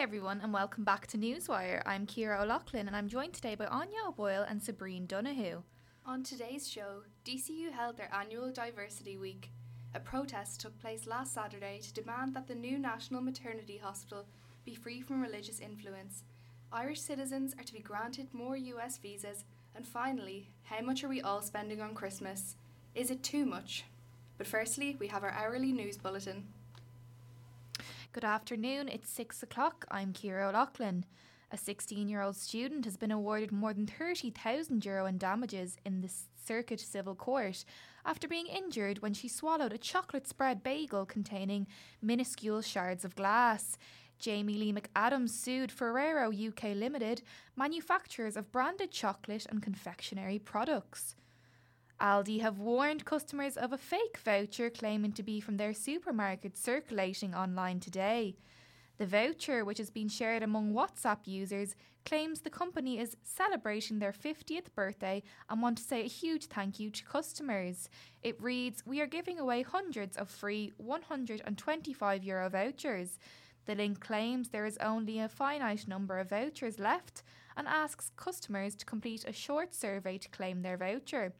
everyone, and welcome back to Newswire. I'm Kira O'Loughlin, and I'm joined today by Anya O'Boyle and Sabrine Donahue. On today's show, DCU held their annual Diversity Week. A protest took place last Saturday to demand that the new National Maternity Hospital be free from religious influence. Irish citizens are to be granted more US visas. And finally, how much are we all spending on Christmas? Is it too much? But firstly, we have our hourly news bulletin. Good afternoon, it's six o'clock. I'm Kira O'Loughlin. A 16 year old student has been awarded more than 30,000 euro in damages in the Circuit Civil Court after being injured when she swallowed a chocolate spread bagel containing minuscule shards of glass. Jamie Lee McAdams sued Ferrero UK Limited, manufacturers of branded chocolate and confectionery products. Aldi have warned customers of a fake voucher claiming to be from their supermarket circulating online today. The voucher, which has been shared among WhatsApp users, claims the company is celebrating their 50th birthday and want to say a huge thank you to customers. It reads We are giving away hundreds of free 125 euro vouchers. The link claims there is only a finite number of vouchers left and asks customers to complete a short survey to claim their voucher.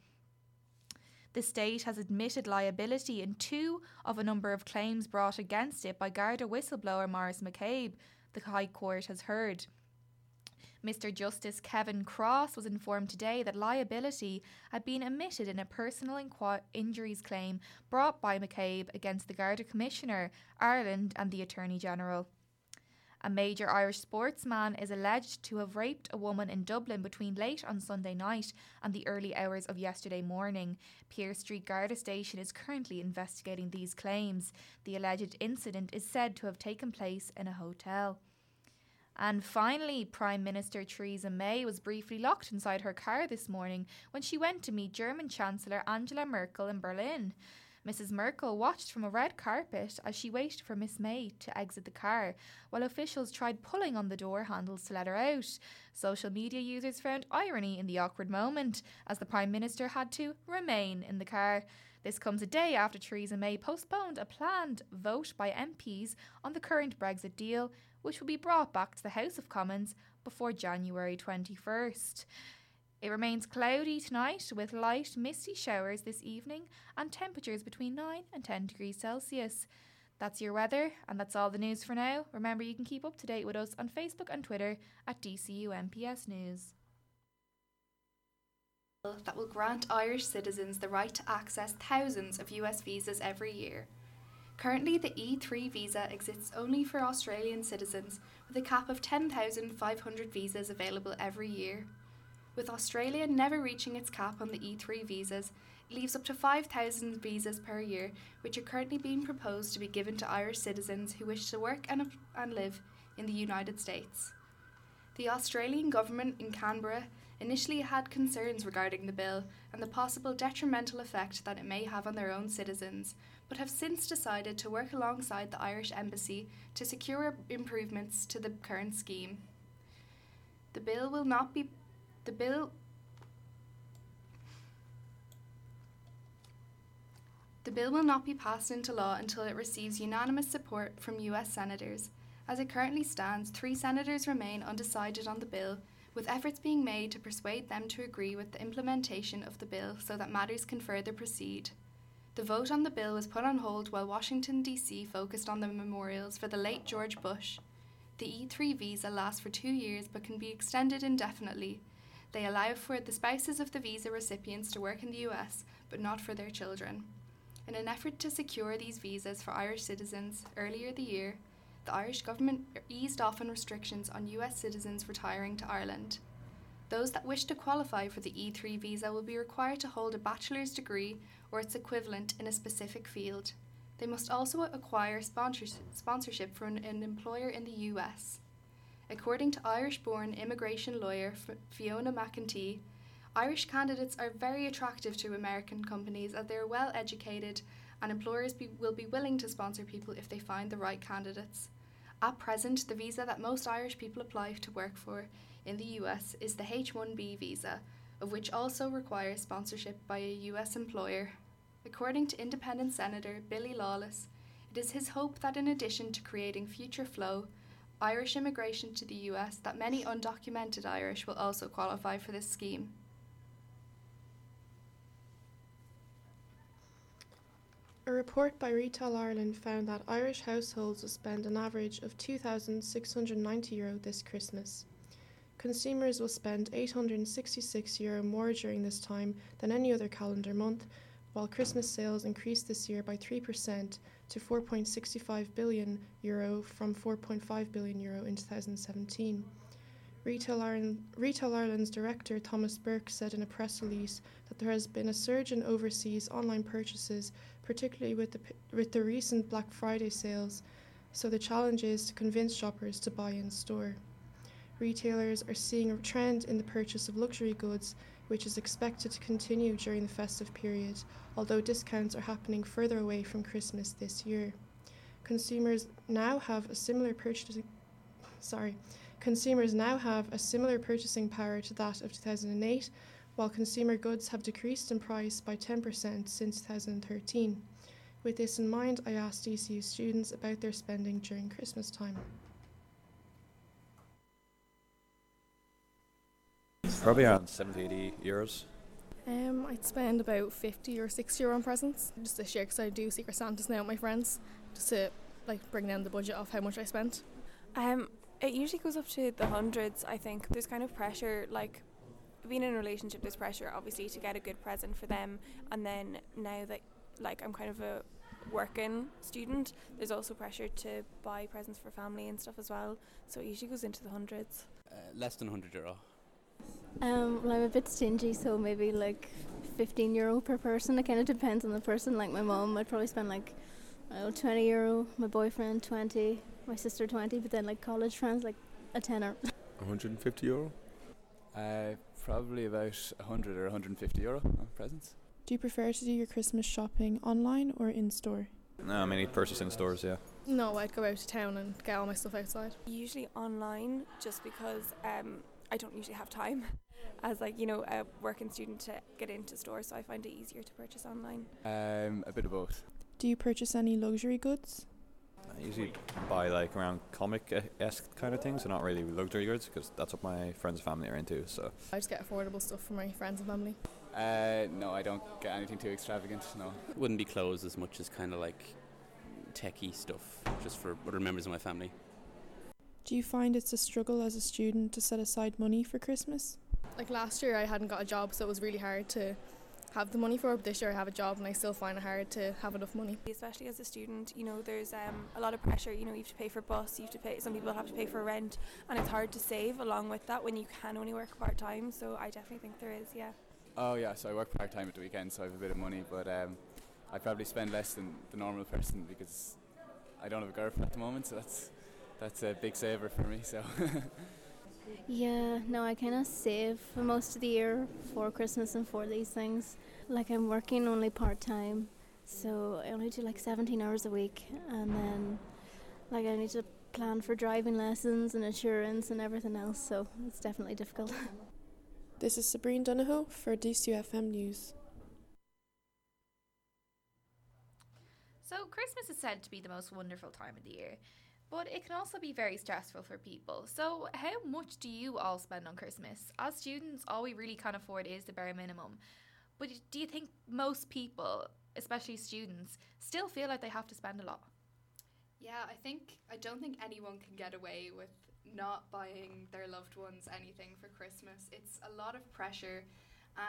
The state has admitted liability in two of a number of claims brought against it by Garda whistleblower Maurice McCabe, the High Court has heard. Mr. Justice Kevin Cross was informed today that liability had been omitted in a personal inqu- injuries claim brought by McCabe against the Garda Commissioner, Ireland, and the Attorney General. A major Irish sportsman is alleged to have raped a woman in Dublin between late on Sunday night and the early hours of yesterday morning. Pearse Street Garda Station is currently investigating these claims. The alleged incident is said to have taken place in a hotel. And finally, Prime Minister Theresa May was briefly locked inside her car this morning when she went to meet German Chancellor Angela Merkel in Berlin. Mrs. Merkel watched from a red carpet as she waited for Miss May to exit the car, while officials tried pulling on the door handles to let her out. Social media users found irony in the awkward moment, as the Prime Minister had to remain in the car. This comes a day after Theresa May postponed a planned vote by MPs on the current Brexit deal, which will be brought back to the House of Commons before January 21st. It remains cloudy tonight with light, misty showers this evening and temperatures between 9 and 10 degrees Celsius. That's your weather, and that's all the news for now. Remember, you can keep up to date with us on Facebook and Twitter at DCU MPS News. That will grant Irish citizens the right to access thousands of US visas every year. Currently, the E3 visa exists only for Australian citizens, with a cap of 10,500 visas available every year. With Australia never reaching its cap on the E3 visas, it leaves up to 5,000 visas per year, which are currently being proposed to be given to Irish citizens who wish to work and, and live in the United States. The Australian government in Canberra initially had concerns regarding the bill and the possible detrimental effect that it may have on their own citizens, but have since decided to work alongside the Irish Embassy to secure improvements to the current scheme. The bill will not be the bill The bill will not be passed into law until it receives unanimous support from US senators. As it currently stands, three senators remain undecided on the bill, with efforts being made to persuade them to agree with the implementation of the bill so that matters can further proceed. The vote on the bill was put on hold while Washington, D.C. focused on the memorials for the late George Bush. The E3 visa lasts for two years but can be extended indefinitely, they allow for the spouses of the visa recipients to work in the US, but not for their children. In an effort to secure these visas for Irish citizens, earlier the year, the Irish government eased off on restrictions on US citizens retiring to Ireland. Those that wish to qualify for the E3 visa will be required to hold a bachelor's degree or its equivalent in a specific field. They must also acquire sponsorship from an employer in the US. According to Irish born immigration lawyer Fiona McEntee, Irish candidates are very attractive to American companies as they are well educated and employers be, will be willing to sponsor people if they find the right candidates. At present, the visa that most Irish people apply to work for in the US is the H 1B visa, of which also requires sponsorship by a US employer. According to Independent Senator Billy Lawless, it is his hope that in addition to creating future flow, Irish immigration to the US that many undocumented Irish will also qualify for this scheme. A report by Retail Ireland found that Irish households will spend an average of €2,690 Euro this Christmas. Consumers will spend €866 Euro more during this time than any other calendar month, while Christmas sales increased this year by 3% to 4.65 billion euro from 4.5 billion euro in 2017. Retail, Retail Ireland's director Thomas Burke said in a press release that there has been a surge in overseas online purchases, particularly with the, with the recent Black Friday sales, so the challenge is to convince shoppers to buy in store retailers are seeing a trend in the purchase of luxury goods, which is expected to continue during the festive period, although discounts are happening further away from Christmas this year. Consumers now have a similar purchasing sorry, consumers now have a similar purchasing power to that of 2008, while consumer goods have decreased in price by 10% since 2013. With this in mind, I asked DCU students about their spending during Christmas time. Probably around 70, 80 euros. Um, I'd spend about 50 or 60 euro on presents, just this year because I do Secret Santas now with my friends, just to like bring down the budget of how much I spent. Um, it usually goes up to the hundreds, I think. There's kind of pressure, like being in a relationship, there's pressure obviously to get a good present for them, and then now that like I'm kind of a working student, there's also pressure to buy presents for family and stuff as well. So it usually goes into the hundreds. Uh, less than 100 euro. Um, well, I'm a bit stingy, so maybe like 15 euro per person. It kind of depends on the person. Like my mom, I'd probably spend like I don't know, 20 euro. My boyfriend 20, my sister 20, but then like college friends like a tenner. 150 euro. Uh, probably about 100 or 150 euro on presents. Do you prefer to do your Christmas shopping online or in store? No, I mainly purchase in stores, yeah. No, I'd go out to town and get all my stuff outside. Usually online, just because um, I don't usually have time as like you know a working student to get into stores, so I find it easier to purchase online. Um, a bit of both. Do you purchase any luxury goods? I usually buy like around comic esque kind of things, so not really luxury goods because that's what my friends and family are into. So I just get affordable stuff for my friends and family. Uh, no, I don't get anything too extravagant. No. Wouldn't be clothes as much as kind of like techie stuff, just for other members of my family. Do you find it's a struggle as a student to set aside money for Christmas? Like last year, I hadn't got a job, so it was really hard to have the money for it. But this year, I have a job, and I still find it hard to have enough money. Especially as a student, you know, there's um, a lot of pressure. You know, you have to pay for bus, you have to pay. Some people have to pay for rent, and it's hard to save along with that when you can only work part time. So I definitely think there is, yeah. Oh yeah, so I work part time at the weekend, so I have a bit of money, but um, I probably spend less than the normal person because I don't have a girlfriend at the moment, so that's that's a big saver for me. So. yeah, no, I kind of save for most of the year for Christmas and for these things. Like I'm working only part time, so I only do like 17 hours a week, and then like I need to plan for driving lessons and insurance and everything else. So it's definitely difficult. This is Sabrine Donahoe for DCUFM News. So, Christmas is said to be the most wonderful time of the year, but it can also be very stressful for people. So, how much do you all spend on Christmas? As students, all we really can afford is the bare minimum. But do you think most people, especially students, still feel like they have to spend a lot? Yeah, I think I don't think anyone can get away with not buying their loved ones anything for Christmas. It's a lot of pressure,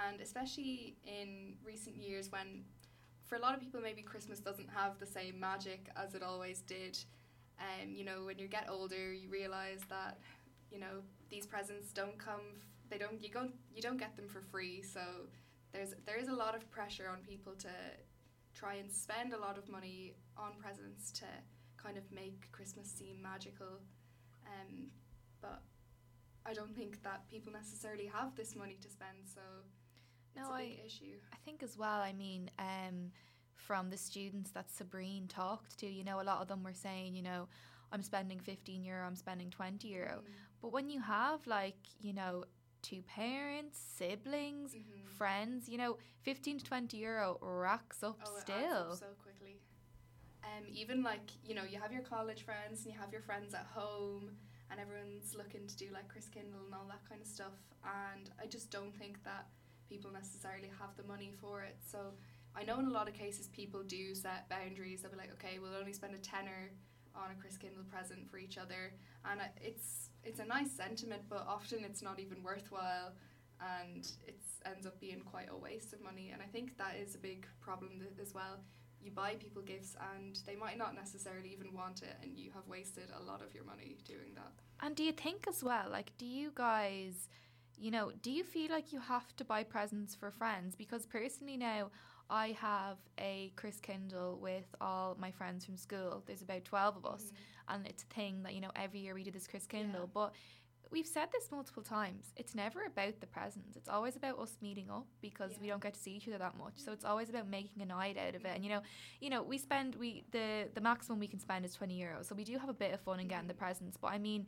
and especially in recent years when, for a lot of people, maybe Christmas doesn't have the same magic as it always did. Um, you know, when you get older, you realize that, you know, these presents don't come. F- they don't. You don't. You don't get them for free. So there's there is a lot of pressure on people to try and spend a lot of money on presents to kind of make Christmas seem magical. Um, but I don't think that people necessarily have this money to spend, so no, it's a big I, issue. I think as well. I mean, um, from the students that Sabrine talked to, you know, a lot of them were saying, you know, I'm spending 15 euro, I'm spending 20 euro. Mm. But when you have like, you know, two parents, siblings, Mhm. friends, you know, 15 to 20 euro racks up Oh, still. up so quickly. Um, even like you know, you have your college friends and you have your friends at home, and everyone's looking to do like Chris Kindle and all that kind of stuff. And I just don't think that people necessarily have the money for it. So I know in a lot of cases people do set boundaries. They'll be like, okay, we'll only spend a tenner on a Chris Kindle present for each other, and it's it's a nice sentiment, but often it's not even worthwhile, and it ends up being quite a waste of money. And I think that is a big problem th- as well. You buy people gifts, and they might not necessarily even want it, and you have wasted a lot of your money doing that. And do you think as well, like, do you guys, you know, do you feel like you have to buy presents for friends? Because personally now, I have a Chris Kindle with all my friends from school. There's about 12 of us, and it's a thing that, you know, every year we do this Chris Kindle. Yeah. But we've said this multiple times. It's never about the presents. It's always about us meeting up because we don't get to see each other that much. So it's always about making a night out of it. And you know, you know, we spend we the the maximum we can spend is 20 euros. So we do have a bit of fun in getting the Mhm. presents, but I mean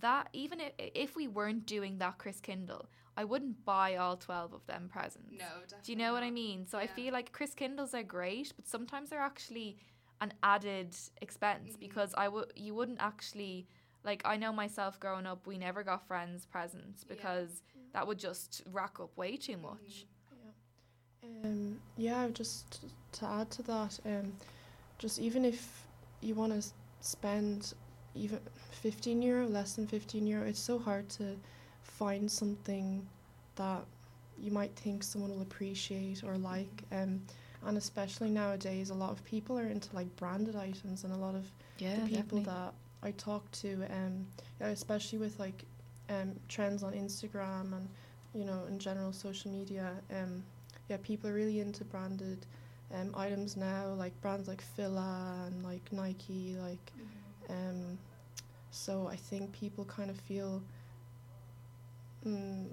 that even if, if we weren't doing that Chris Kindle, I wouldn't buy all 12 of them presents. No, definitely. Do you know what I mean? So I feel like Chris Kindles are great, but sometimes they're actually an added expense Mhm. because I would you wouldn't actually like I know myself growing up we never got friends presents Yeah. because that would just rack up way too much. Um, yeah, just to add to that, um, just even if you want to spend even 15 euro, less than 15 euro, it's so hard to find something that you might think someone will appreciate or like. Um, and especially nowadays, a lot of people are into like branded items, and a lot of Yeah, the people that I talk to, um, especially with like um, trends on Instagram and you know in general social media, um, yeah, people are really into branded um, items now, like brands like Fila and like Nike, like um, so I think people kind of feel mm,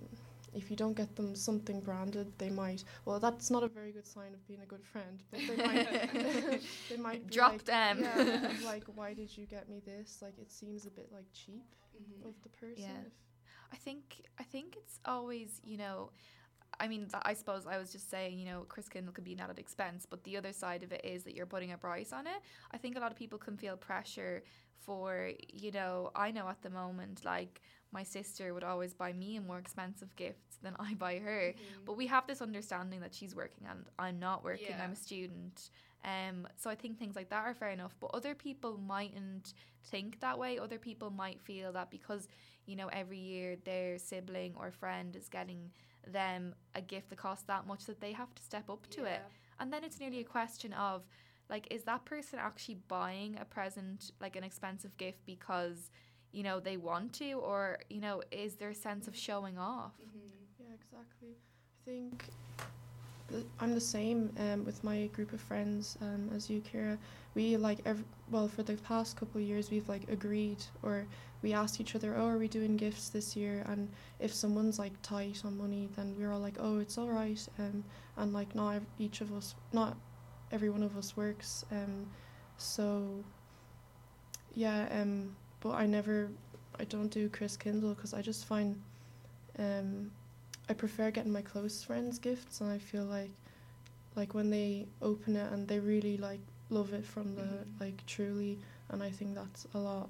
if you don't get them something branded, they might. Well, that's not a very good sign of being a good friend, but they might. they might be Drop like, them. Yeah, like why did you get me this? Like it seems a bit like cheap Mhm. of the person. Yeah. I think I think it's always you know, I mean th- I suppose I was just saying you know Chris Kindle could be an added expense, but the other side of it is that you're putting a price on it. I think a lot of people can feel pressure for you know I know at the moment like my sister would always buy me a more expensive gift than I buy her. Mhm. But we have this understanding that she's working and I'm not working. Yeah. I'm a student. Um, so I think things like that are fair enough. But other people mightn't think that way. Other people might feel that because you know every year their sibling or friend is getting them a gift that costs that much that they have to step up to it. And then it's nearly a question of like, is that person actually buying a present, like an expensive gift, because you know they want to, or you know, is there a sense of showing off? Mhm. Yeah, exactly. I think th- I'm the same um, with my group of friends um, as you, Kira. We like ev- well for the past couple of years we've like agreed or we ask each other, oh, are we doing gifts this year? And if someone's like tight on money, then we're all like, oh, it's all right. Um, and like not ev- each of us, not every one of us works. Um, so yeah. Um, but I never, I don't do Chris Kindle because I just find um, I prefer getting my close friends gifts, and I feel like like when they open it and they really like love it from the Mhm. like truly, and I think that's a lot.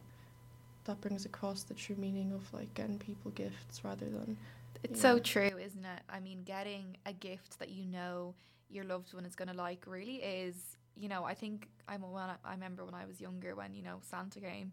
That brings across the true meaning of like getting people gifts rather than It's so Yeah. true, isn't it? I mean, getting a gift that you know your loved one is going to like really is, you know, I think I'm when I, I remember when I was younger when, you know, Santa came,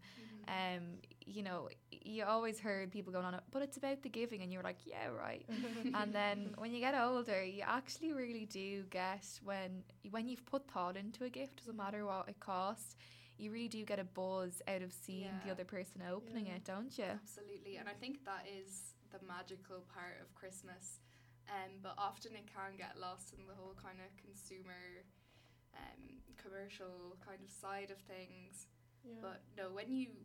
Mhm. um, you know, you always heard people going on it, but it's about the giving and you're like, yeah, right. and then when you get older, you actually really do get when when you've put thought into a gift, doesn't matter what it costs, you really do get a buzz out of seeing the other person opening Yeah. it, don't you? Absolutely, and I think that is the magical part of Christmas. Um, but often it can get lost in the whole kind of consumer, um, commercial kind of side of things. yeah. But no, when you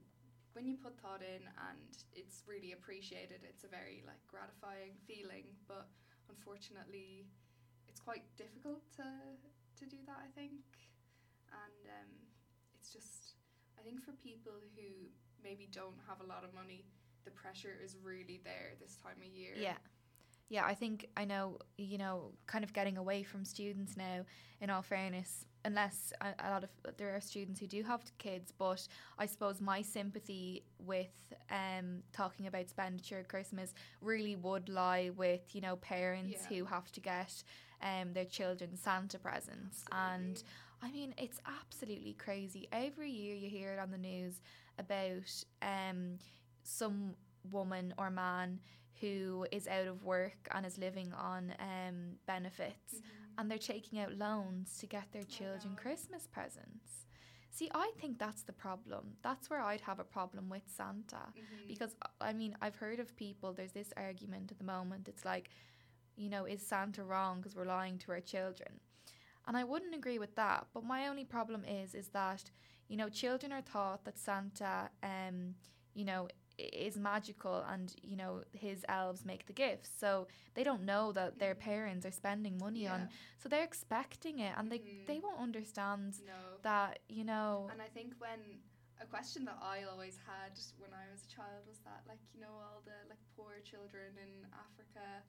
when you put thought in and it's really appreciated, it's a very like gratifying feeling. But unfortunately, it's quite difficult to to do that. I think, and um, it's just I think for people who maybe don't have a lot of money, the pressure is really there this time of year. Yeah. Yeah, I think I know, you know, kind of getting away from students now, in all fairness, unless a, a lot of there are students who do have kids, but I suppose my sympathy with um, talking about expenditure at Christmas really would lie with, you know, parents Yeah. who have to get um, their children Santa presents. And I mean, it's absolutely crazy. Every year you hear it on the news about um, some woman or man who is out of work and is living on um, benefits Mm-hmm. and they're taking out loans to get their children know. Christmas presents. See, I think that's the problem. That's where I'd have a problem with Santa. Mm-hmm. Because, I mean, I've heard of people, there's this argument at the moment. It's like, you know, is Santa wrong because we're lying to our children? And I wouldn't agree with that. But my only problem is, is that, you know, children are taught that Santa, um, you know, is magical and, you know, his elves make the gifts. So they don't know that their parents are spending money on, so they're expecting it and they, Mhm. they won't understand No. that, you know, And I think when a question that I always had when I was a child was that like you know all the like poor children in Africa,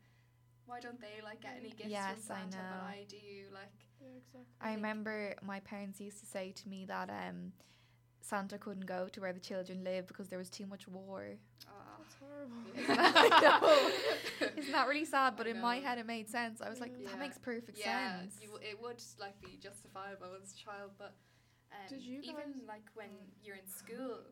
why don't they like get any gifts Yes, I from Santa? But know. I do. Like Yeah, exactly. I think- remember my parents used to say to me that um, Santa couldn't go to where the children live because there was too much war. ah, That's horrible. Isn't that really sad? But in my head, it made sense. I was like, Yeah. that makes perfect yeah, sense. you, it would like be justifiable as a child, but um, Did you even like when you're in school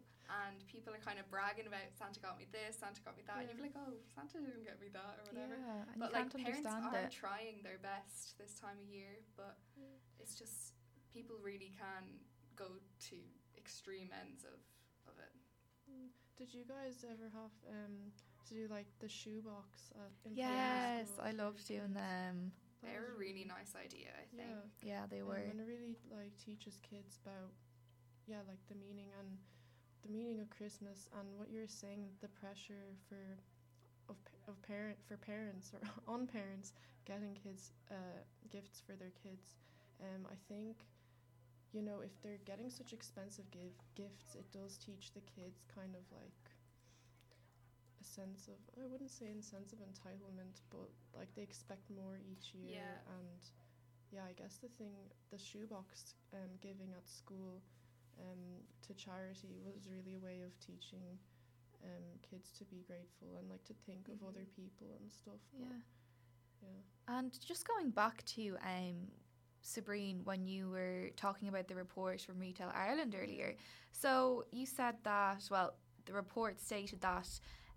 and people are kind of bragging about Santa got me this, Santa got me that, and you're Yeah. like, oh, Santa didn't get me that or whatever. Yeah, and but like can't parents understand are it. trying their best this time of year, but it's just people really can go to extreme ends of, of it. Did you guys ever have um to do like the shoebox at Yes, I loved doing kids? them. That They're a really nice idea, I think. Yeah. Yeah, they um, were. and it really like teaches kids about yeah like the meaning and the meaning of Christmas and what you're saying the pressure for of pa- of parent for parents or on parents getting kids uh, gifts for their kids. Um, I think you know if they're getting such expensive give gifts, it does teach the kids kind of like a sense of I wouldn't say a sense of entitlement, but like they expect more each year Yeah. and yeah, I guess the thing, the shoebox um, giving at school um, to charity was really a way of teaching um, kids to be grateful and like to think of other Mhm. people and stuff. Yeah. yeah. And just going back to um, Sabrine, when you were talking about the report from Retail Ireland earlier, so you said that, well, the report stated that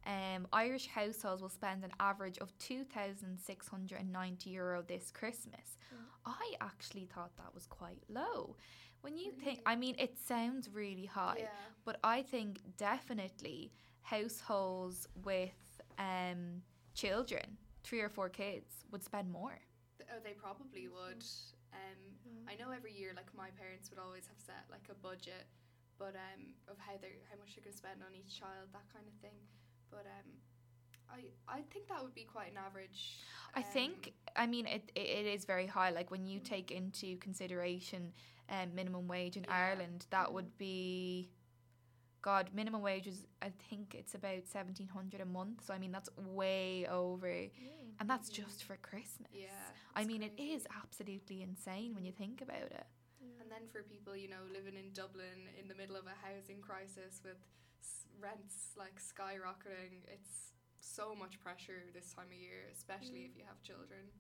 um, Irish households will spend an average of €2,690 Euro this Christmas. I actually thought that was quite low. When you think, I mean, it sounds really high, Yeah. but I think definitely households with um, children, three or four kids, would spend more. Oh, they probably would. Um, I know every year, like my parents would always have set like a budget, but um, of how they how much they're gonna spend on each child, that kind of thing. But um, I I think that would be quite an average. I think, um, I mean, it, it, is very high. Like when you take into consideration um, minimum wage in Yeah. Ireland, that would be, God, minimum wage is, I think it's about 1700 a month. So, I mean, that's way over. And that's just for Christmas. Yeah, I mean, it crazy. is absolutely insane when you think about it. And then for people, you know, living in Dublin in the middle of a housing crisis with s- rents like skyrocketing, it's so much pressure this time of year, especially mm. if you have children.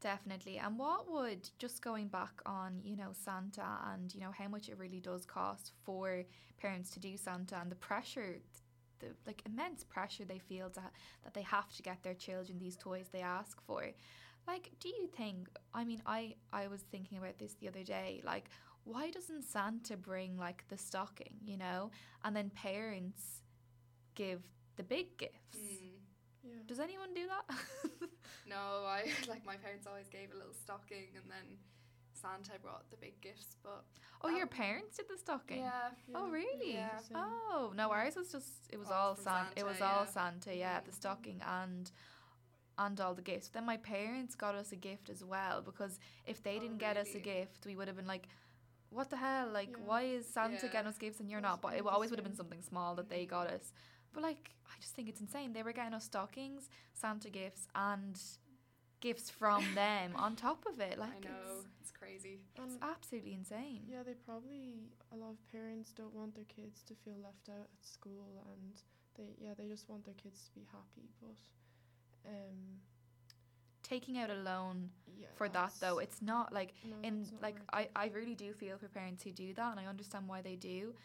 Definitely. And what would just going back on, you know, Santa and you know how much it really does cost for parents to do Santa and the pressure the like immense pressure they feel to, that they have to get their children these toys they ask for. Like, do you think I mean I I was thinking about this the other day, like why doesn't Santa bring like the stocking, you know? And then parents give the big gifts. Mm. Yeah. Does anyone do that? No, I like my parents always gave a little stocking, and then Santa brought the big gifts. But oh, your parents did the stocking? yeah, Oh really? Yeah. Oh no, ours was just it was All all from Santa. It Santa, was all yeah. Santa, yeah, the Mhm. stocking and and all the gifts. Then my parents got us a gift as well because if they Oh, didn't get us a gift, we would have been like, "What the hell? Like, Yeah. why is Santa Yeah. getting us gifts and you're That's not?" But it always would have been something small that they got us. But like, I just think it's insane. They were getting us stockings, Santa gifts, and gifts from them on top of it. Like, I know it's, it's crazy. it's Um, absolutely insane. Yeah, they probably a lot of parents don't want their kids to feel left out at school, and they yeah they just want their kids to be happy. But um, Taking out a loan yeah, for that though, it's not like no, in not like I. I really do feel for parents who do that and I understand why they do but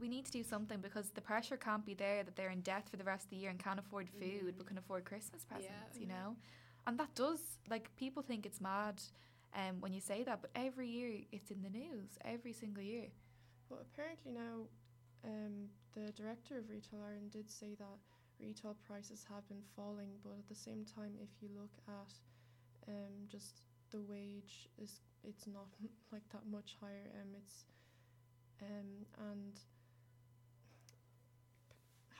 we need to do something because the pressure can't be there that they're in debt for the rest of the year and can't afford food but can afford Christmas presents you know? And that does like people think it's mad um, when you say that but every year it's in the news every single year. Well, apparently now, um, the director of Retail Ireland did say that retail prices have been falling, but at the same time, if you look at um, just the wage is it's not like that much higher. Um, it's um, and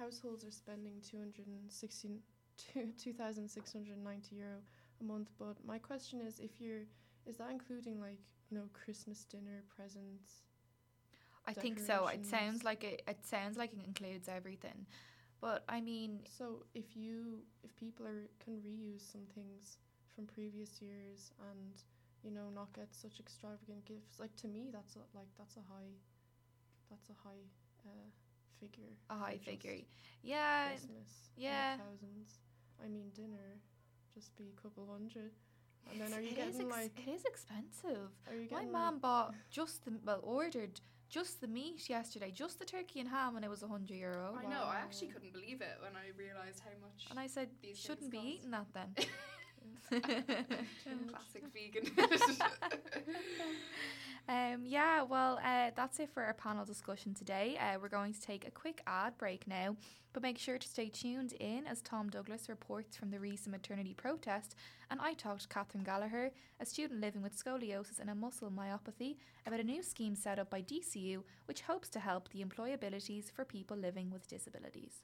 households are spending 216 two- 2,690 euro a month. But my question is, if you're is that including like you know Christmas dinner presents? I think so it sounds like it, it sounds like it includes everything but I mean So if you if people are can reuse some things from previous years and you know not get such extravagant gifts, like to me that's a, like that's a high that's a high uh, figure. a high just figure yeah Christmas. yeah. thousands. I mean dinner, just be a couple hundred, and then are you It is getting ex- like it is expensive are you My getting mum like, bought just the well ordered just the meat yesterday, just the turkey and ham, and it was a hundred euro. I know. I actually couldn't believe it when I realised how much. And I said, These shouldn't be things eating that then. Classic vegan. um, yeah, well, uh, that's it for our panel discussion today. Uh, we're going to take a quick ad break now, but make sure to stay tuned in as Tom Douglas reports from the recent maternity protest. And I talked to Catherine Gallagher, a student living with scoliosis and a muscle myopathy, about a new scheme set up by DCU which hopes to help the employabilities for people living with disabilities.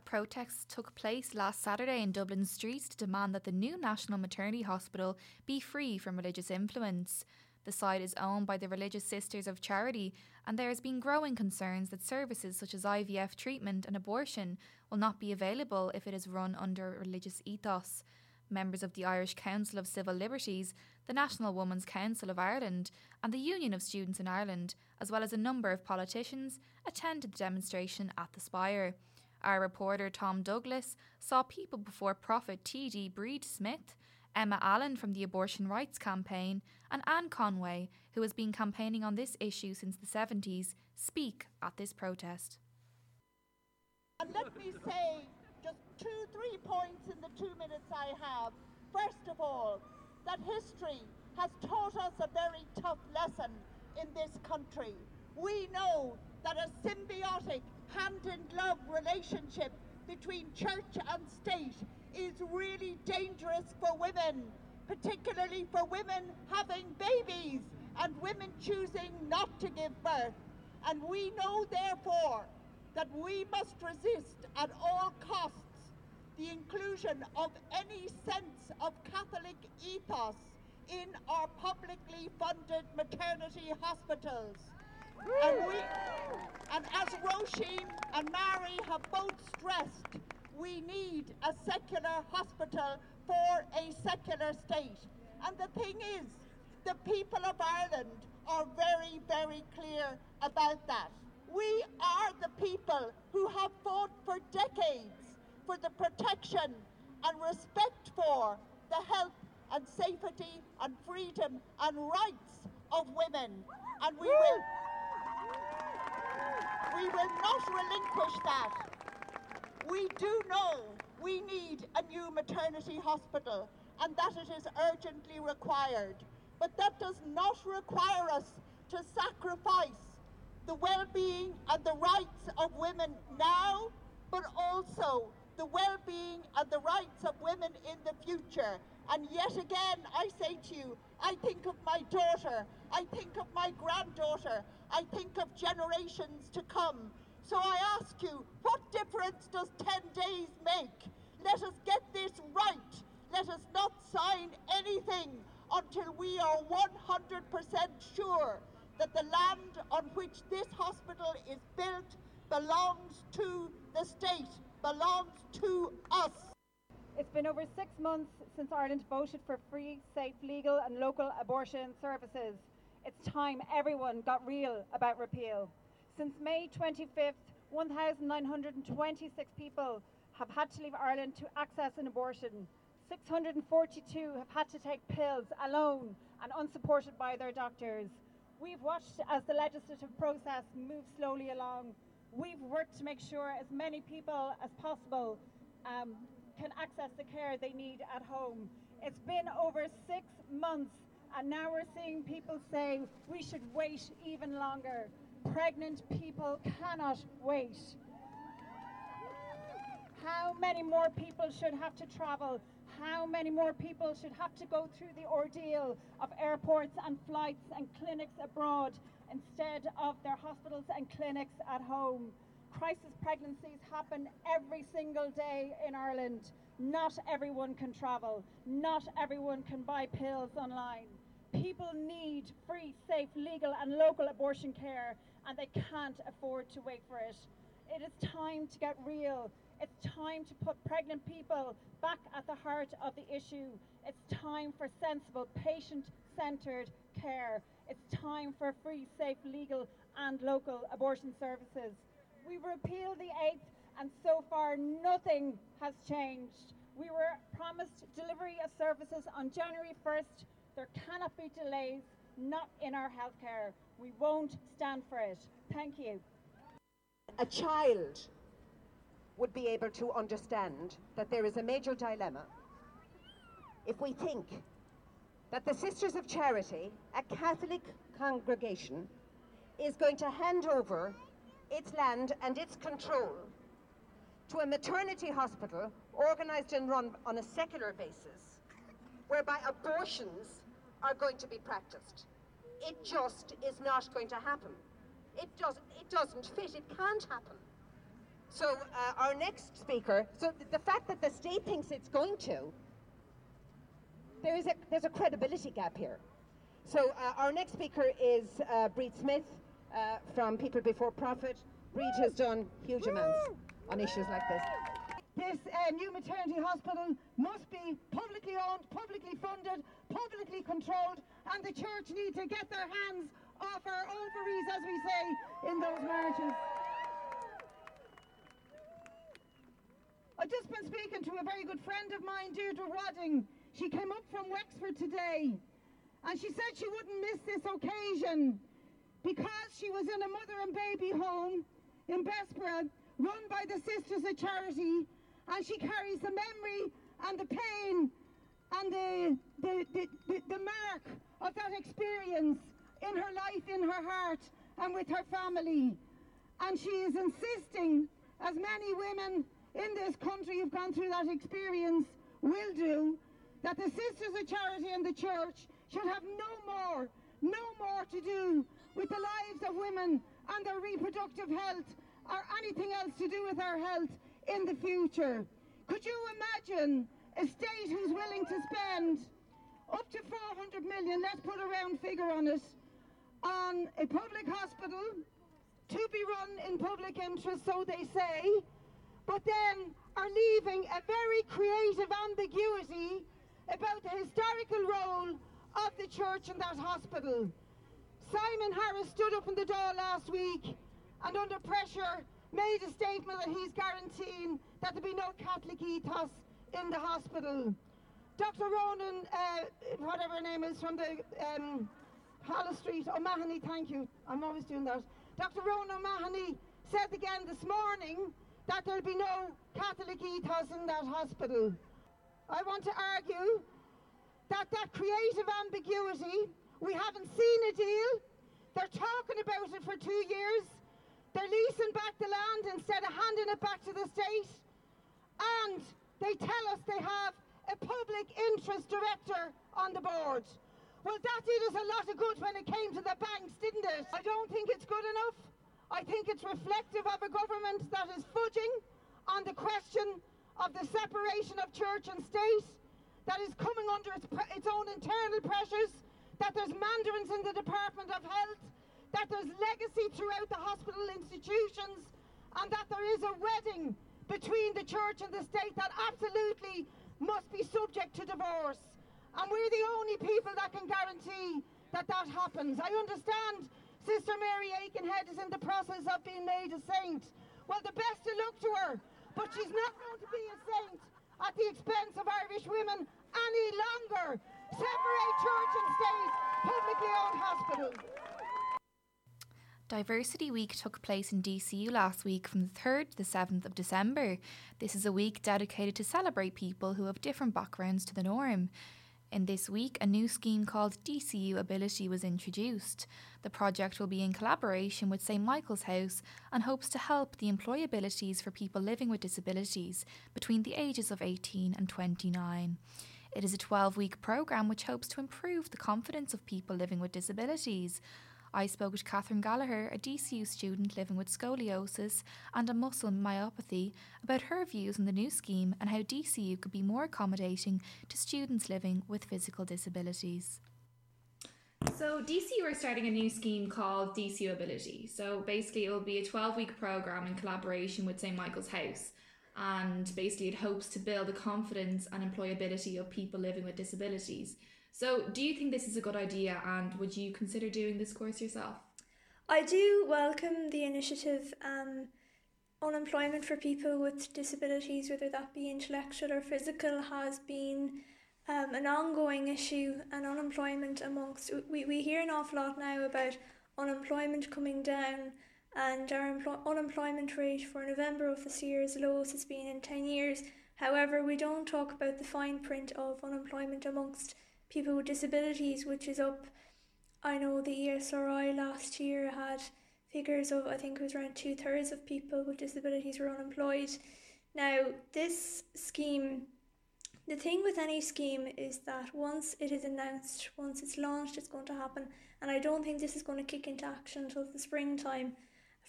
A protest took place last Saturday in Dublin streets to demand that the new National Maternity Hospital be free from religious influence. The site is owned by the Religious Sisters of Charity, and there has been growing concerns that services such as IVF treatment and abortion will not be available if it is run under religious ethos. Members of the Irish Council of Civil Liberties, the National Women's Council of Ireland, and the Union of Students in Ireland, as well as a number of politicians, attended the demonstration at the Spire. Our reporter Tom Douglas saw people before Profit T.D. Bríd Smith, Emma Allen from the Abortion Rights Campaign, and Anne Conway, who has been campaigning on this issue since the 70s, speak at this protest. And let me say just two, three points in the two minutes I have. First of all, that history has taught us a very tough lesson in this country. We know that a symbiotic, hand in glove relationship between church and state is really dangerous for women, particularly for women having babies and women choosing not to give birth. And we know, therefore, that we must resist at all costs the inclusion of any sense of Catholic ethos in our publicly funded maternity hospitals. And, we, and as Roisin and Mary have both stressed, we need a secular hospital for a secular state. And the thing is, the people of Ireland are very, very clear about that. We are the people who have fought for decades for the protection and respect for the health and safety and freedom and rights of women. And we will we will not relinquish that. We do know we need a new maternity hospital and that it is urgently required. But that does not require us to sacrifice the well-being and the rights of women now, but also the well-being and the rights of women in the future. And yet again, I say to you, I think of my daughter, I think of my granddaughter, I think of generations to come. So I ask you, what difference does 10 days make? Let us get this right. Let us not sign anything until we are 100% sure that the land on which this hospital is built belongs to the state, belongs to us. It's been over six months since Ireland voted for free, safe, legal, and local abortion services. It's time everyone got real about repeal. Since May 25th, 1,926 people have had to leave Ireland to access an abortion. 642 have had to take pills alone and unsupported by their doctors. We've watched as the legislative process moves slowly along. We've worked to make sure as many people as possible um, can access the care they need at home. It's been over six months, and now we're seeing people say we should wait even longer. Pregnant people cannot wait. How many more people should have to travel? How many more people should have to go through the ordeal of airports and flights and clinics abroad instead of their hospitals and clinics at home? Crisis pregnancies happen every single day in Ireland. Not everyone can travel. Not everyone can buy pills online. People need free, safe, legal, and local abortion care, and they can't afford to wait for it. It is time to get real. It's time to put pregnant people back at the heart of the issue. It's time for sensible, patient centred care. It's time for free, safe, legal, and local abortion services. We repealed the 8th, and so far nothing has changed. We were promised delivery of services on January 1st. There cannot be delays, not in our healthcare. We won't stand for it. Thank you. A child would be able to understand that there is a major dilemma if we think that the Sisters of Charity, a Catholic congregation, is going to hand over its land and its control to a maternity hospital organised and run on a secular basis, whereby abortions are going to be practiced. It just is not going to happen. It, does, it doesn't fit, it can't happen. So uh, our next speaker, so the fact that the state thinks it's going to, there is a, there's a credibility gap here. So uh, our next speaker is uh, Bríd Smith uh, from People Before Profit. Bríd has done huge amounts on issues like this. This uh, new maternity hospital must be publicly owned, publicly funded, publicly controlled, and the church need to get their hands off our ovaries, as we say in those marches. I've just been speaking to a very good friend of mine, Deirdre Wadding. She came up from Wexford today, and she said she wouldn't miss this occasion because she was in a mother and baby home in Bessborough run by the Sisters of Charity, and she carries the memory and the pain and the, the, the, the, the mark of that experience in her life, in her heart, and with her family. And she is insisting, as many women in this country who've gone through that experience will do, that the Sisters of Charity and the Church should have no more, no more to do with the lives of women and their reproductive health or anything else to do with our health in the future. Could you imagine a state who's willing to spend up to 400 million, let's put a round figure on it, on a public hospital to be run in public interest, so they say, but then are leaving a very creative ambiguity about the historical role of the church in that hospital. Simon Harris stood up in the Dáil last week and under pressure made a statement that he's guaranteeing that there'll be no Catholic ethos in the hospital. Dr. Rhona, uh, whatever her name is, from the um, Holles Street, O'Mahony, thank you, I'm always doing that. Dr. Rhona O'Mahony said again this morning that there'll be no Catholic ethos in that hospital. I want to argue that that creative ambiguity, we haven't seen a deal. They're talking about it for two years. They're leasing back the land instead of handing it back to the state. And they tell us they have a public interest director on the board. Well, that did us a lot of good when it came to the banks, didn't it? I don't think it's good enough. I think it's reflective of a government that is fudging on the question of the separation of church and state, that is coming under its, its own internal pressures, that there's mandarins in the Department of Health, that there's legacy throughout the hospital institutions, and that there is a wedding between the church and the state that absolutely must be subject to divorce. And we're the only people that can guarantee that that happens. I understand Sister Mary Aikenhead is in the process of being made a saint. Well, the best of luck to her, but she's not going to be a saint at the expense of Irish women any longer. Separate church and state, publicly owned. Diversity Week took place in DCU last week from the 3rd to the 7th of December. This is a week dedicated to celebrate people who have different backgrounds to the norm. In this week, a new scheme called DCU Ability was introduced. The project will be in collaboration with St Michael's House and hopes to help the employabilities for people living with disabilities between the ages of 18 and 29. It is a 12 week programme which hopes to improve the confidence of people living with disabilities. I spoke with Catherine Gallagher, a DCU student living with scoliosis and a muscle myopathy, about her views on the new scheme and how DCU could be more accommodating to students living with physical disabilities. So DCU are starting a new scheme called DCU Ability. So basically it will be a 12 week program in collaboration with St Michael's House and basically it hopes to build the confidence and employability of people living with disabilities. So, do you think this is a good idea and would you consider doing this course yourself? I do welcome the initiative. Um, unemployment for people with disabilities, whether that be intellectual or physical, has been um, an ongoing issue, and unemployment amongst we, we hear an awful lot now about unemployment coming down, and our empl- unemployment rate for November of this year is lowest it's been in 10 years. However, we don't talk about the fine print of unemployment amongst people with disabilities, which is up. I know the ESRI last year had figures of I think it was around two thirds of people with disabilities were unemployed. Now, this scheme, the thing with any scheme is that once it is announced, once it's launched, it's going to happen. And I don't think this is going to kick into action until the springtime,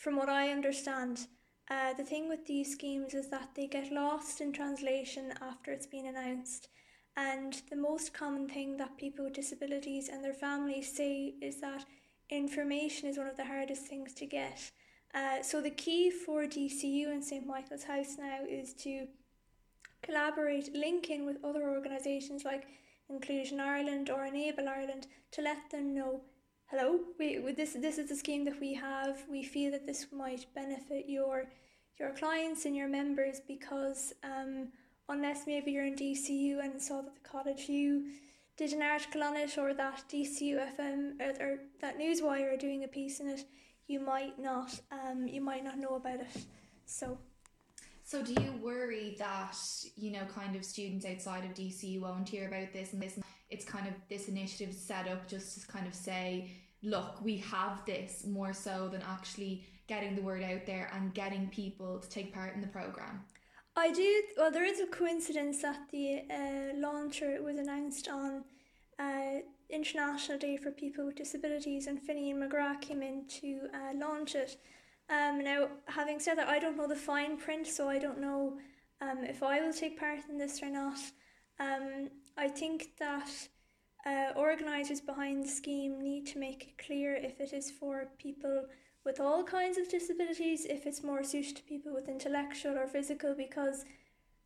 from what I understand. Uh, the thing with these schemes is that they get lost in translation after it's been announced. And the most common thing that people with disabilities and their families say is that information is one of the hardest things to get. Uh, so the key for DCU and St Michael's House now is to collaborate, link in with other organisations like Inclusion Ireland or Enable Ireland to let them know. Hello, we this this is the scheme that we have. We feel that this might benefit your your clients and your members because um, unless maybe you're in DCU and saw that the College View did an article on it or that DCU FM or, or that Newswire are doing a piece in it, you might not um you might not know about it. So so do you worry that, you know, kind of students outside of DCU won't hear about this and this it's kind of this initiative set up just to kind of say, look, we have this more so than actually getting the word out there and getting people to take part in the program? I do. Well, there is a coincidence that the uh, launcher was announced on uh, International Day for People with Disabilities, and Finian McGrath came in to uh, launch it. Um, now, having said that, I don't know the fine print, so I don't know um, if I will take part in this or not. Um, I think that uh, organisers behind the scheme need to make it clear if it is for people with all kinds of disabilities if it's more suited to people with intellectual or physical because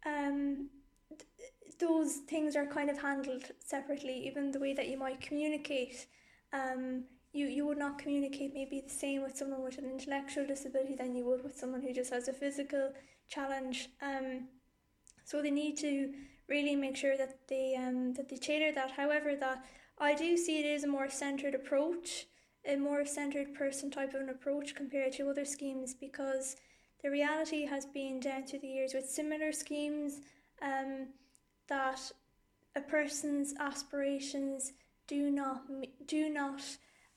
um, th- those things are kind of handled separately. Even the way that you might communicate um, you, you would not communicate maybe the same with someone with an intellectual disability than you would with someone who just has a physical challenge. Um, so they need to really make sure that they um, that they tailor that however that I do see it as a more centered approach a more centered person type of an approach compared to other schemes because the reality has been down through the years with similar schemes um, that a person's aspirations do not do not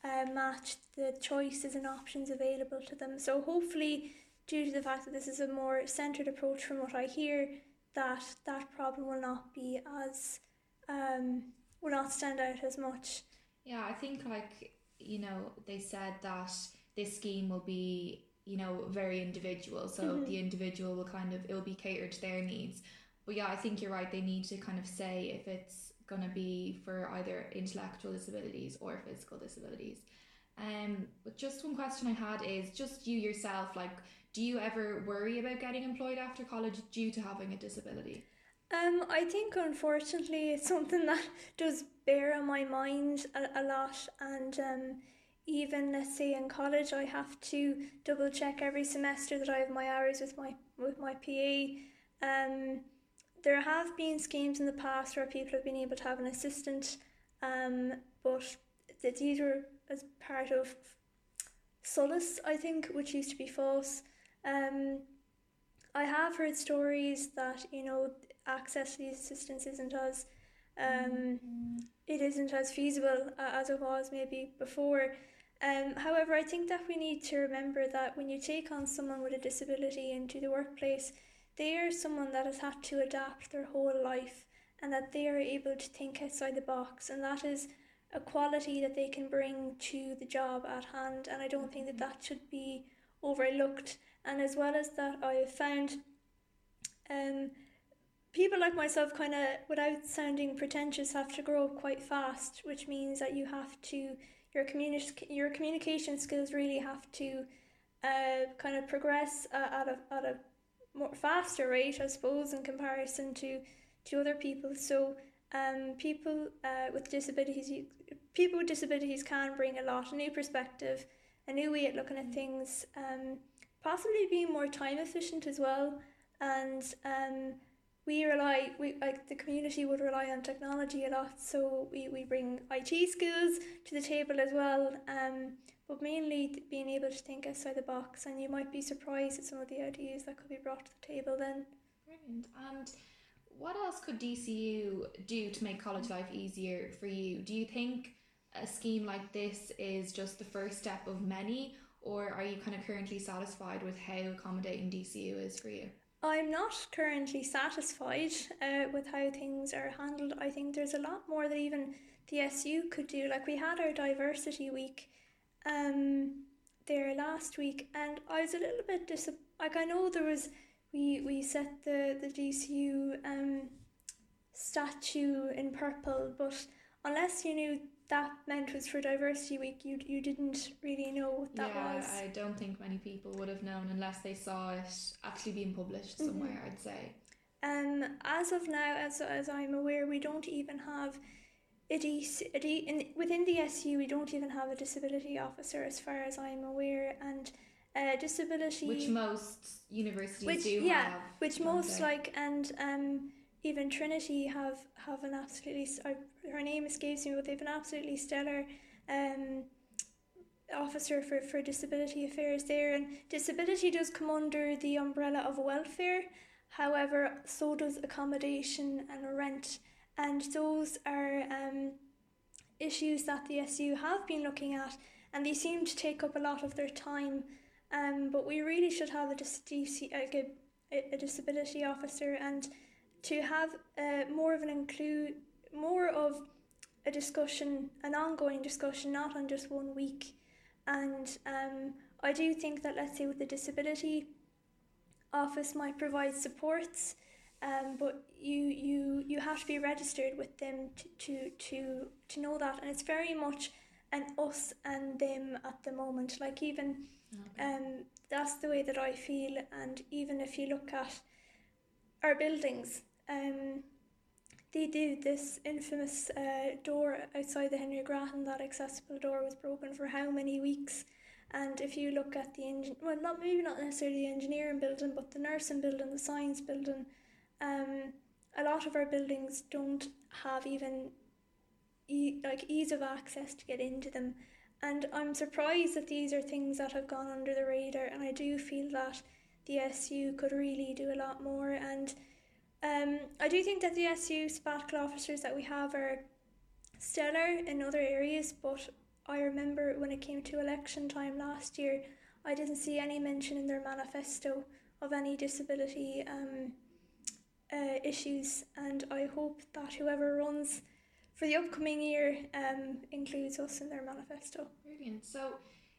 uh, match the choices and options available to them. So hopefully, due to the fact that this is a more centered approach from what I hear, that that problem will not be as um, will not stand out as much. Yeah, I think like you know, they said that this scheme will be, you know, very individual. So mm-hmm. the individual will kind of, it will be catered to their needs. But yeah, I think you're right. They need to kind of say if it's going to be for either intellectual disabilities or physical disabilities. Um, but just one question I had is just you yourself, like, do you ever worry about getting employed after college due to having a disability? Um, I think unfortunately it's something that does bear on my mind a, a lot, and um, even let's say in college, I have to double check every semester that I have my hours with my with my PA. Um, there have been schemes in the past where people have been able to have an assistant, um, but th- these were as part of SOLAS, I think, which used to be FÁS. Um, I have heard stories that you know access to these assistants isn't as um, it isn't as feasible uh, as it was maybe before. Um, however, I think that we need to remember that when you take on someone with a disability into the workplace, they are someone that has had to adapt their whole life and that they are able to think outside the box, and that is a quality that they can bring to the job at hand. And I don't think that that should be overlooked. And as well as that, I found um, people like myself, kind of without sounding pretentious, have to grow up quite fast, which means that you have to your communi- your communication skills really have to uh, kind of progress uh, at a at a more faster rate, I suppose, in comparison to to other people. So um, people uh, with disabilities, people with disabilities can bring a lot, a new perspective, a new way at looking at things, um, possibly being more time efficient as well, and um, we rely we like the community would rely on technology a lot. So we, we bring IT skills to the table as well um but mainly being able to think outside the box. And you might be surprised at some of the ideas that could be brought to the table then. Brilliant. And what else could DCU do to make college life easier for you? Do you think a scheme like this is just the first step of many or are you kind of currently satisfied with how accommodating DCU is for you I'm not currently satisfied uh, with how things are handled. I think there's a lot more that even the SU could do. Like we had our diversity week um, there last week, and I was a little bit dis. Like I know there was we we set the the DCU um, statue in purple, but unless you knew that meant was for Diversity Week, you you didn't really know what that yeah, was. I don't think many people would have known unless they saw it actually being published somewhere. Mhm. I'd say. Um, as of now, as as I'm aware, we don't even have a DC, a D, in, within the SU. We don't even have a disability officer, as far as I'm aware, and uh, disability. Which most universities which do yeah, have. which most like and um even Trinity have have an absolutely uh, her name escapes me, but they've an absolutely stellar um officer for, for disability affairs there. And disability does come under the umbrella of welfare. However so does accommodation and rent. And those are um, issues that the SU have been looking at and they seem to take up a lot of their time. Um, but we really should have a, dis- a, a disability officer and to have uh, more of an include more of a discussion an ongoing discussion not on just one week. And um, I do think that let's say with the disability office might provide supports um, but you you you have to be registered with them to, to to to know that. And it's very much an us and them at the moment. Like even um, that's the way that I feel. And even if you look at our buildings um, they do this infamous uh, door outside the Henry Grattan that accessible door was broken for how many weeks? And if you look at the engine well not maybe not necessarily the engineering building but the nursing building the science building um, a lot of our buildings don't have even e- like ease of access to get into them. And I'm surprised that these are things that have gone under the radar and I do feel that the SU could really do a lot more and um, I do think that the SU sabbatical officers that we have are stellar in other areas but I remember when it came to election time last year I didn't see any mention in their manifesto of any disability um, uh, issues and I hope that whoever runs for the upcoming year um, includes us in their manifesto. Brilliant. So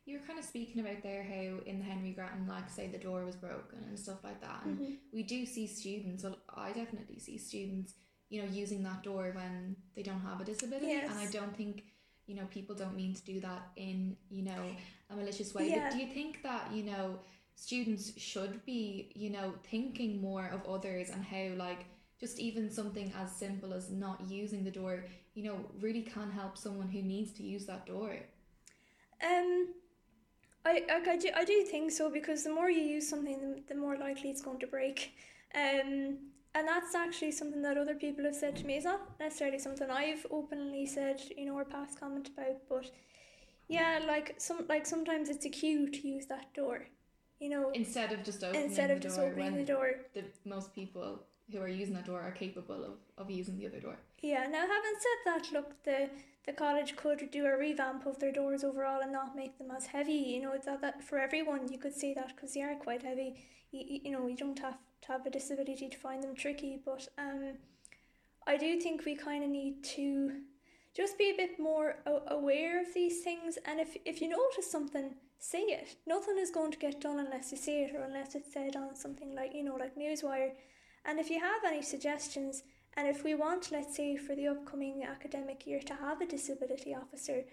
you were kind of speaking about there how in the Henry Grattan, like say the door was broken and stuff like that, and Mhm. we do see students. Well, I definitely see students, you know, using that door when they don't have a disability, and I don't think you know people don't mean to do that in you know a malicious way Yeah. but do you think that you know students should be you know thinking more of others and how like just even something as simple as not using the door you know really can help someone who needs to use that door Um, I, I, I, do, I do think so because the more you use something, the, more likely it's going to break. Um, and that's actually something that other people have said to me. It's not necessarily something I've openly said, you know, or passed comment about, but yeah, like some like sometimes it's a cue to use that door, you know, instead of just opening instead the of just door opening the door. the most people who are using that door are capable of, of using the other door Yeah, now having said that, look, the the college could do a revamp of their doors overall and not make them as heavy. You know that, that for everyone you could say that because they are quite heavy. You, you, know you don't have to have a disability to find them tricky, but um, I do think we kind of need to just be a bit more aware of these things. And if if you notice something, say it. Nothing is going to get done unless you say it or unless it's said on something like you know like Newswire. And if you have any suggestions, and if we want, let's say, for the upcoming academic year to have a disability officer,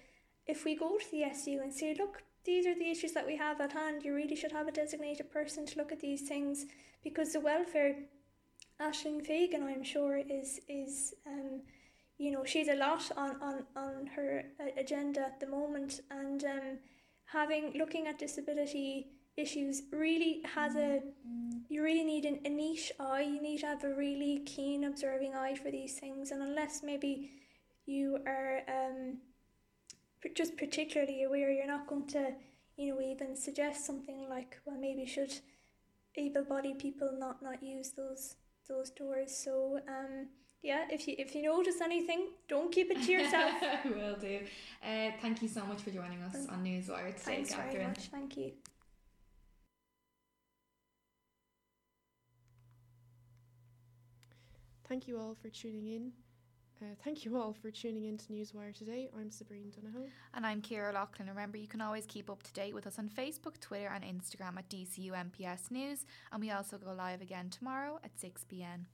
if we go to the SU and say, look, these are the issues that we have at hand, you really should have a designated person to look at these things because the welfare, Ashling Fagan, I'm sure, is, is um, you know, she's a lot on, on, on her agenda at the moment. And um, having, looking at disability issues really has a you really need an, a niche eye you need to have a really keen observing eye for these things and unless maybe you are um just particularly aware you're not going to you know even suggest something like well maybe should able-bodied people not not use those those doors. So um yeah if you if you notice anything don't keep it to yourself. Will do. Uh, thank you so much for joining us on Newswire today thanks very Catherine. much. Thank you Thank you all for tuning in. Uh, thank you all for tuning in to Newswire today. I'm Sabrine Donahoe. And I'm Kira Lachlan. Remember, you can always keep up to date with us on Facebook, Twitter, and Instagram at DCU MPS News. And we also go live again tomorrow at 6 pm.